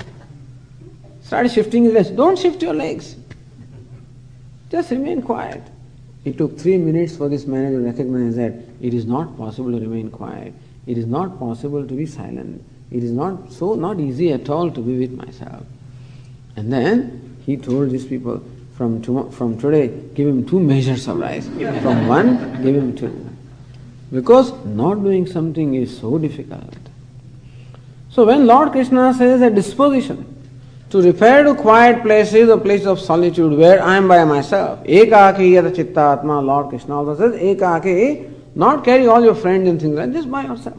Started shifting his legs. Don't shift your legs. Just remain quiet. It took three minutes for this man to recognize that it is not possible to remain quiet. It is not possible to be silent. It is not so not easy at all to be with myself. And then he told these people, from, to, from today, give him two measures of rice. From one, give him two. Because not doing something is so difficult. So when Lord Krishna says a disposition to repair to quiet places or places of solitude where I am by myself, ekaki yata chittatma, Lord Krishna also says, ekaki, not carry all your friends and things like this by yourself.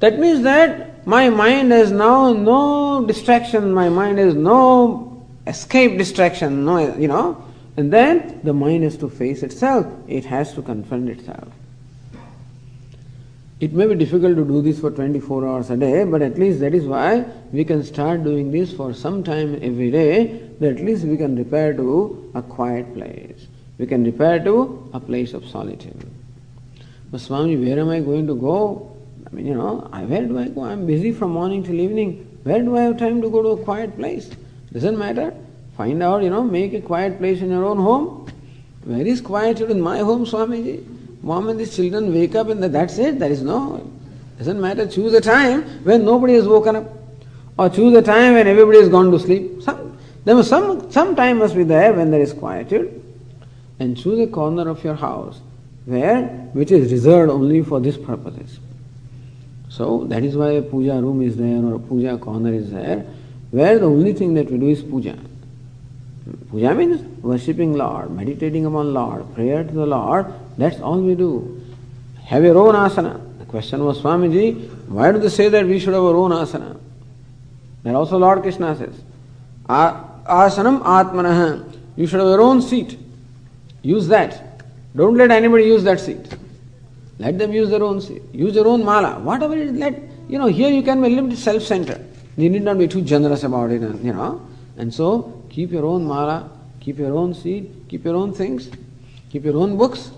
That means that my mind has now no distraction, my mind has no escape distraction, no, you know, and then the mind has to face itself, it has to confront itself. It may be difficult to do this for 24 hours a day, but at least that is why we can start doing this for some time every day, that at least we can repair to a quiet place. We can repair to a place of solitude. But Swami, where am I going to go? I mean, you know, where do I go? I'm busy from morning till evening. Where do I have time to go to a quiet place? Doesn't matter. Find out, you know, make a quiet place in your own home. Where is quietude in my home, Swamiji? Mom and the children wake up and that's it. There is no. Doesn't matter. Choose a time when nobody has woken up. Or choose a time when everybody has gone to sleep. Some, there must, some, some time must be there when there is quietude. And choose a corner of your house where which is reserved only for this purposes. So that is why a puja room is there or a puja corner is there, where the only thing that we do is puja. Puja means worshipping Lord, meditating upon Lord, prayer to the Lord, that's all we do. Have your own asana. The question was, Swamiji, why do they say that we should have our own asana? That also Lord Krishna says. Asanam atmanah. You should have your own seat. Use that. Don't let anybody use that seat. Let them use their own use their own mala. Whatever it is, let you know, here you can be a little bit self-centered. You need not be too generous about it, you know. And so keep your own mala, keep your own seed, keep your own things, keep your own books.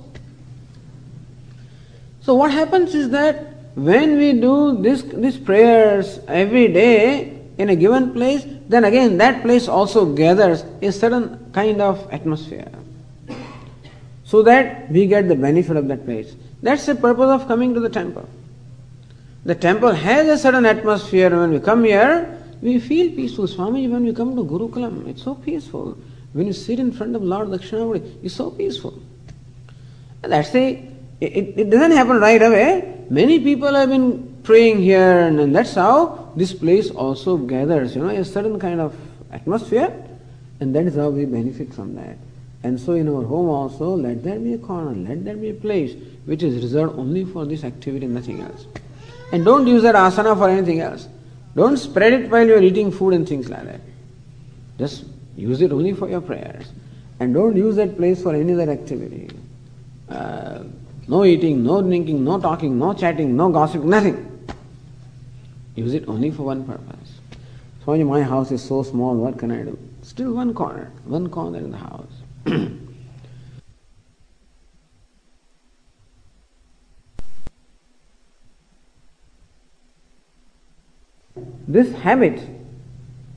So what happens is that when we do this these prayers every day in a given place, then again that place also gathers a certain kind of atmosphere. So that we get the benefit of that place. That's the purpose of coming to the temple. The temple has a certain atmosphere when we come here, we feel peaceful. Swami, when we come to Gurukulam, it's so peaceful. When you sit in front of Lord Dakshinamurti, it's so peaceful. And that's a, it, it doesn't happen right away. Many people have been praying here, and, and that's how this place also gathers, you know, a certain kind of atmosphere, and that is how we benefit from that. And so in our home also, let there be a corner, let there be a place which is reserved only for this activity, nothing else. And don't use that asana for anything else. Don't spread it while you're eating food and things like that. Just use it only for your prayers. And don't use that place for any other activity. Uh, no eating, no drinking, no talking, no chatting, no gossip, nothing. Use it only for one purpose. So my house is so small, what can I do? Still one corner, one corner in the house. [CLEARS THROAT] this habit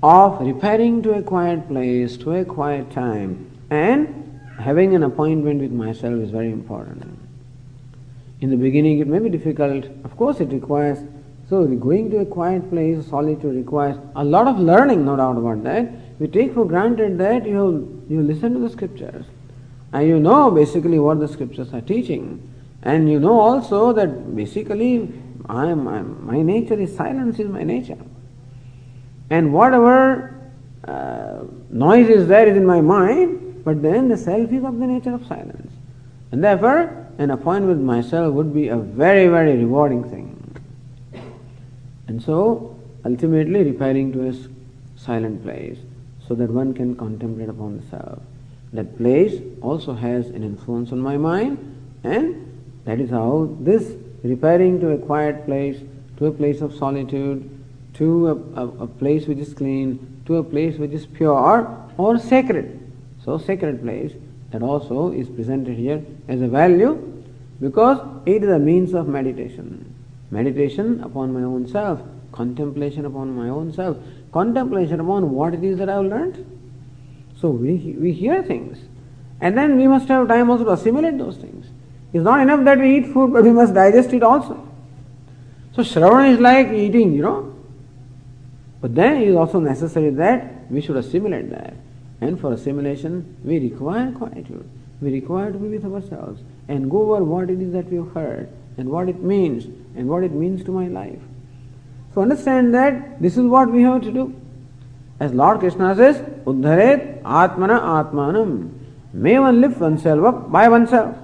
of repairing to a quiet place, to a quiet time, and having an appointment with myself is very important. In the beginning, it may be difficult. Of course, it requires. So, going to a quiet place, solitude requires a lot of learning, no doubt about that. We take for granted that you you listen to the scriptures, and you know basically what the scriptures are teaching, and you know also that basically I am, I am my nature is silence is my nature. And whatever uh, noise is there is in my mind, but then the self is of the nature of silence. And therefore, an appointment with myself would be a very, very rewarding thing. And so, ultimately, repairing to a silent place so that one can contemplate upon the self. That place also has an influence on my mind, and that is how this repairing to a quiet place, to a place of solitude, to a, a, a place which is clean, to a place which is pure or sacred. So, sacred place that also is presented here as a value because it is a means of meditation. Meditation upon my own self, contemplation upon my own self, contemplation upon what it is that I have learned. So we, we hear things and then we must have time also to assimilate those things. It's not enough that we eat food, but we must digest it also. So Shravan is like eating, you know. But then it is also necessary that we should assimilate that. And for assimilation, we require quietude. We require to be with ourselves and go over what it is that we have heard and what it means and what it means to my life. So understand that this is what we have to do. As Lord Krishna says, Uddharet Atmana Atmanam. May one lift oneself up by oneself.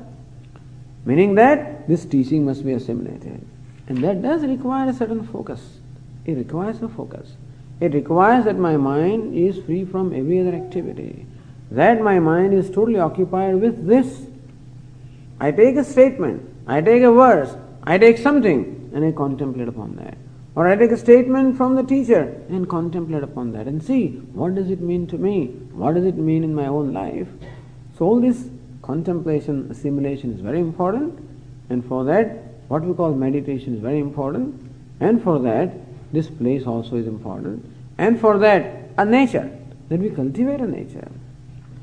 Meaning that this teaching must be assimilated. And that does require a certain focus. It requires a focus. It requires that my mind is free from every other activity, that my mind is totally occupied with this. I take a statement, I take a verse, I take something, and I contemplate upon that. Or I take a statement from the teacher and contemplate upon that and see what does it mean to me? What does it mean in my own life? So all this contemplation, assimilation is very important, and for that, what we call meditation is very important, and for that, this place also is important. And for that, a nature, that we cultivate a nature,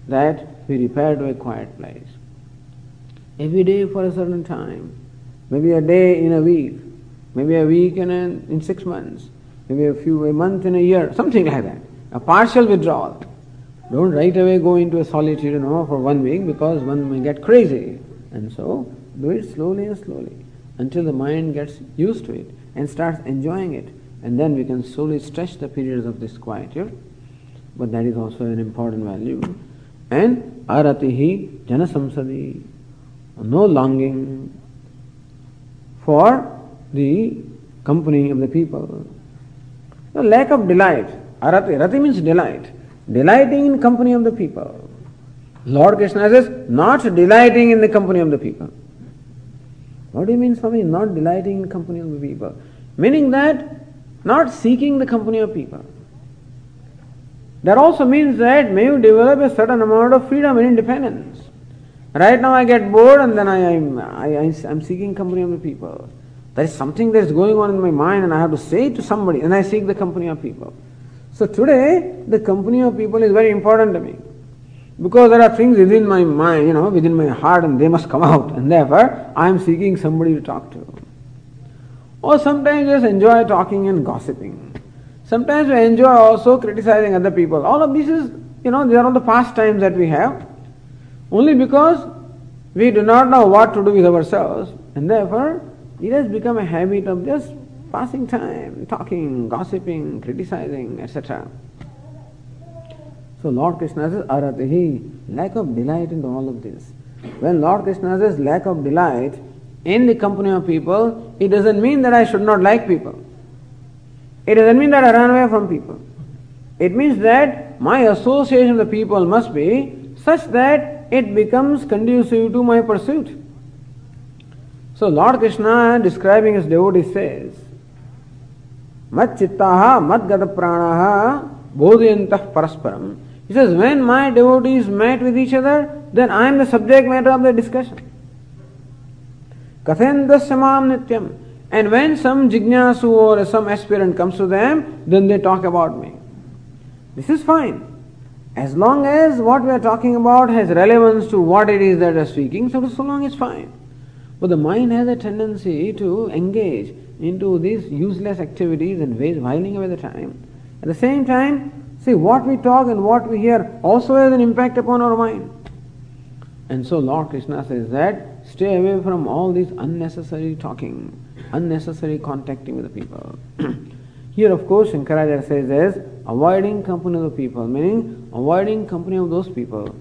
that we repair to a quiet place. Every day for a certain time, maybe a day in a week, maybe a week in, a, in six months, maybe a few a month in a year, something like that. A partial withdrawal. Don't right away go into a solitude, you know, for one week because one may get crazy. And so do it slowly and slowly until the mind gets used to it and starts enjoying it and then we can slowly stretch the periods of this quietude. But that is also an important value. And aratihi janasamsadi, no longing for the company of the people. The lack of delight. Arati, rati means delight. Delighting in company of the people. Lord Krishna says, not delighting in the company of the people. What do you mean, Swami? Not delighting in company of the people. Meaning that not seeking the company of people. That also means that may you develop a certain amount of freedom and independence. Right now I get bored and then I, I, I, I'm seeking company of the people. There is something that is going on in my mind and I have to say it to somebody and I seek the company of people. So today the company of people is very important to me. Because there are things within my mind, you know, within my heart and they must come out and therefore I am seeking somebody to talk to. Or sometimes just enjoy talking and gossiping. Sometimes we enjoy also criticizing other people. All of this is, you know, these are all the pastimes that we have. Only because we do not know what to do with ourselves, and therefore it has become a habit of just passing time, talking, gossiping, criticizing, etc. So Lord Krishna says, Aratihi, lack of delight into all of this. When Lord Krishna says lack of delight in the company of people, it doesn't mean that I should not like people. It doesn't mean that I run away from people. It means that my association with the people must be such that it becomes conducive to my pursuit. So Lord Krishna describing his devotees says, Mat chittaha mat gata pranaha bodhayantah parasparam. He says, when my devotees met with each other, then I am the subject matter of the discussion. Kathendasya nityam. And when some jignasu or some aspirant comes to them, then they talk about me. This is fine. As long as what we are talking about has relevance to what it is that we are speaking, so, so long it's fine. But the mind has a tendency to engage into these useless activities and ways whiling away the time. At the same time, see what we talk and what we hear also has an impact upon our mind. And so Lord Krishna says that stay away from all these unnecessary talking, unnecessary contacting with the people. [CLEARS THROAT] Here, of course, Shankaracharya says as avoiding company of the people, meaning avoiding company of those people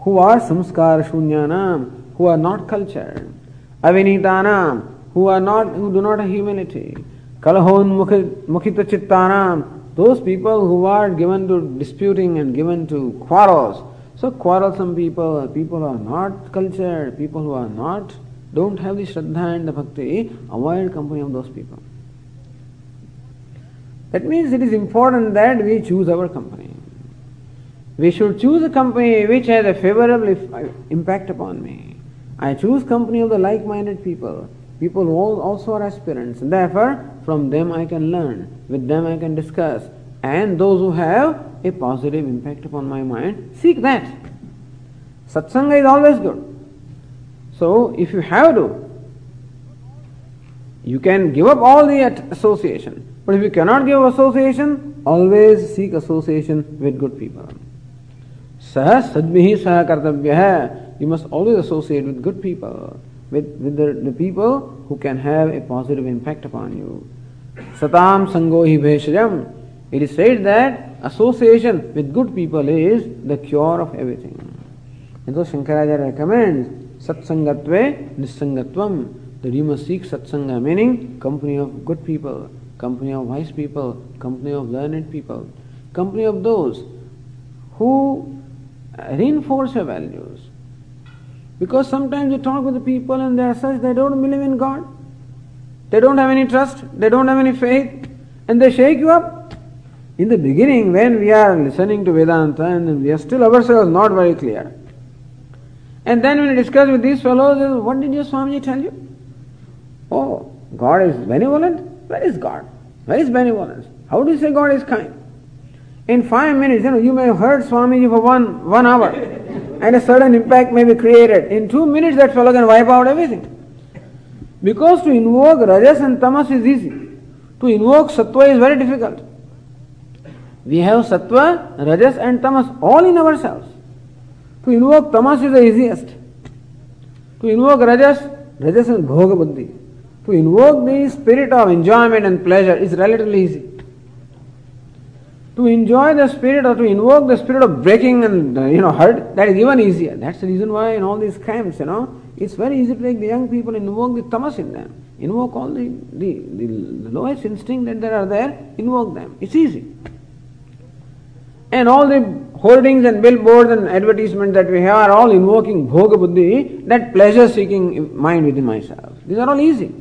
who are samskar shunyanam, who are not cultured, avinitanam, who are not, who do not have humility, kalahon mukhita chittanam, those people who are given to disputing and given to quarrels. So quarrelsome people, people who are not cultured, people who are not, don't have the shraddha and the bhakti, avoid company of those people. That means it is important that we choose our company. We should choose a company which has a favorable uh, impact upon me. I choose company of the like-minded people, people who also are aspirants. Therefore, from them I can learn, with them I can discuss, and those who have a positive impact upon my mind, seek that. Satsanga is always good. So, if you have to, you can give up all the association. But if you cannot give association, always seek association with good people. Sah sadmihi sah kartavya You must always associate with good people, with, with the, the people who can have a positive impact upon you. Satam sangohi bheshajam. It is said that association with good people is the cure of everything. And so Shankaracharya recommends satsangatve nisangatvam that you must seek satsanga, meaning company of good people company of wise people, company of learned people, company of those who reinforce your values. Because sometimes you talk with the people and they are such they don't believe in God. They don't have any trust, they don't have any faith, and they shake you up. In the beginning, when we are listening to Vedanta and we are still ourselves not very clear. And then when we discuss with these fellows, what did your Swamiji tell you? Oh, God is benevolent? Where is God? Where is benevolence? How do you say God is kind? In five minutes, you know, you may have heard Swamiji for one, one hour and a sudden impact may be created. In two minutes, that fellow can wipe out everything. Because to invoke Rajas and Tamas is easy. To invoke Sattva is very difficult. We have Sattva, Rajas and Tamas all in ourselves. To invoke Tamas is the easiest. To invoke Rajas, Rajas is Bhoga Buddhi. To invoke the spirit of enjoyment and pleasure is relatively easy. To enjoy the spirit or to invoke the spirit of breaking and uh, you know hurt, that is even easier. That's the reason why in all these camps, you know, it's very easy to take the young people invoke the tamas in them. Invoke all the, the, the lowest instinct that there are there, invoke them. It's easy. And all the hoardings and billboards and advertisements that we have are all invoking bhoga buddhi, that pleasure seeking mind within myself. These are all easy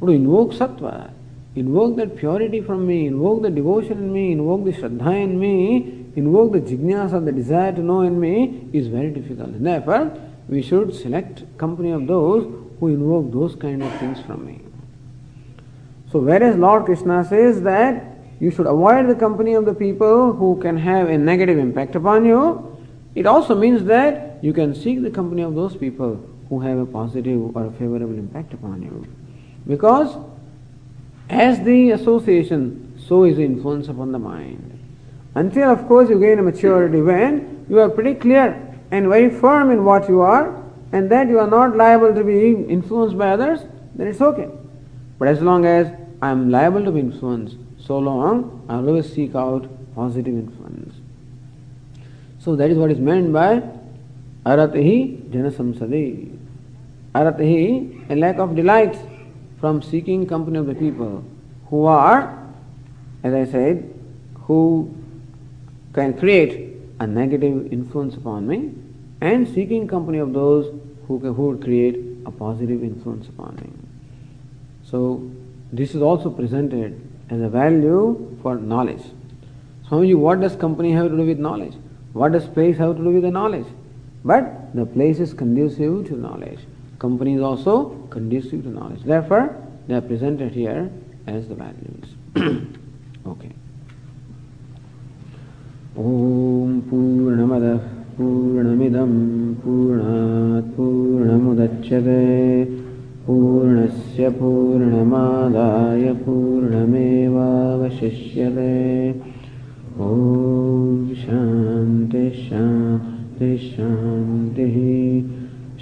to invoke sattva, invoke that purity from me, invoke the devotion in me, invoke the shraddha in me, invoke the jignasa, the desire to know in me is very difficult. Therefore, we should select company of those who invoke those kind of things from me. So whereas Lord Krishna says that you should avoid the company of the people who can have a negative impact upon you, it also means that you can seek the company of those people who have a positive or a favorable impact upon you. Because as the association so is the influence upon the mind. Until, of course, you gain a maturity when you are pretty clear and very firm in what you are, and that you are not liable to be influenced by others, then it's okay. But as long as I am liable to be influenced, so long I always seek out positive influence. So that is what is meant by aratihi jana samsadi. Aratihi, a lack of delight from seeking company of the people who are, as I said, who can create a negative influence upon me and seeking company of those who, can, who would create a positive influence upon me. So this is also presented as a value for knowledge. Swamiji, what does company have to do with knowledge? What does place have to do with the knowledge? But the place is conducive to knowledge Company is also conducive to knowledge. Therefore, they are presented here as the values. [CLEARS THROAT] okay. ॐ पूर्णमदः पूर्णमिदं पूर्णात् पूर्णमुदच्यते पूर्णस्य पूर्णमादाय पूर्णमेवावशिष्यते ॐ शान्तिः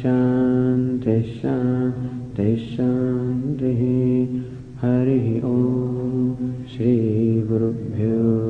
शान्तिः शांति शान्तिः हरिः ॐ श्रीगुरुभ्यो नमः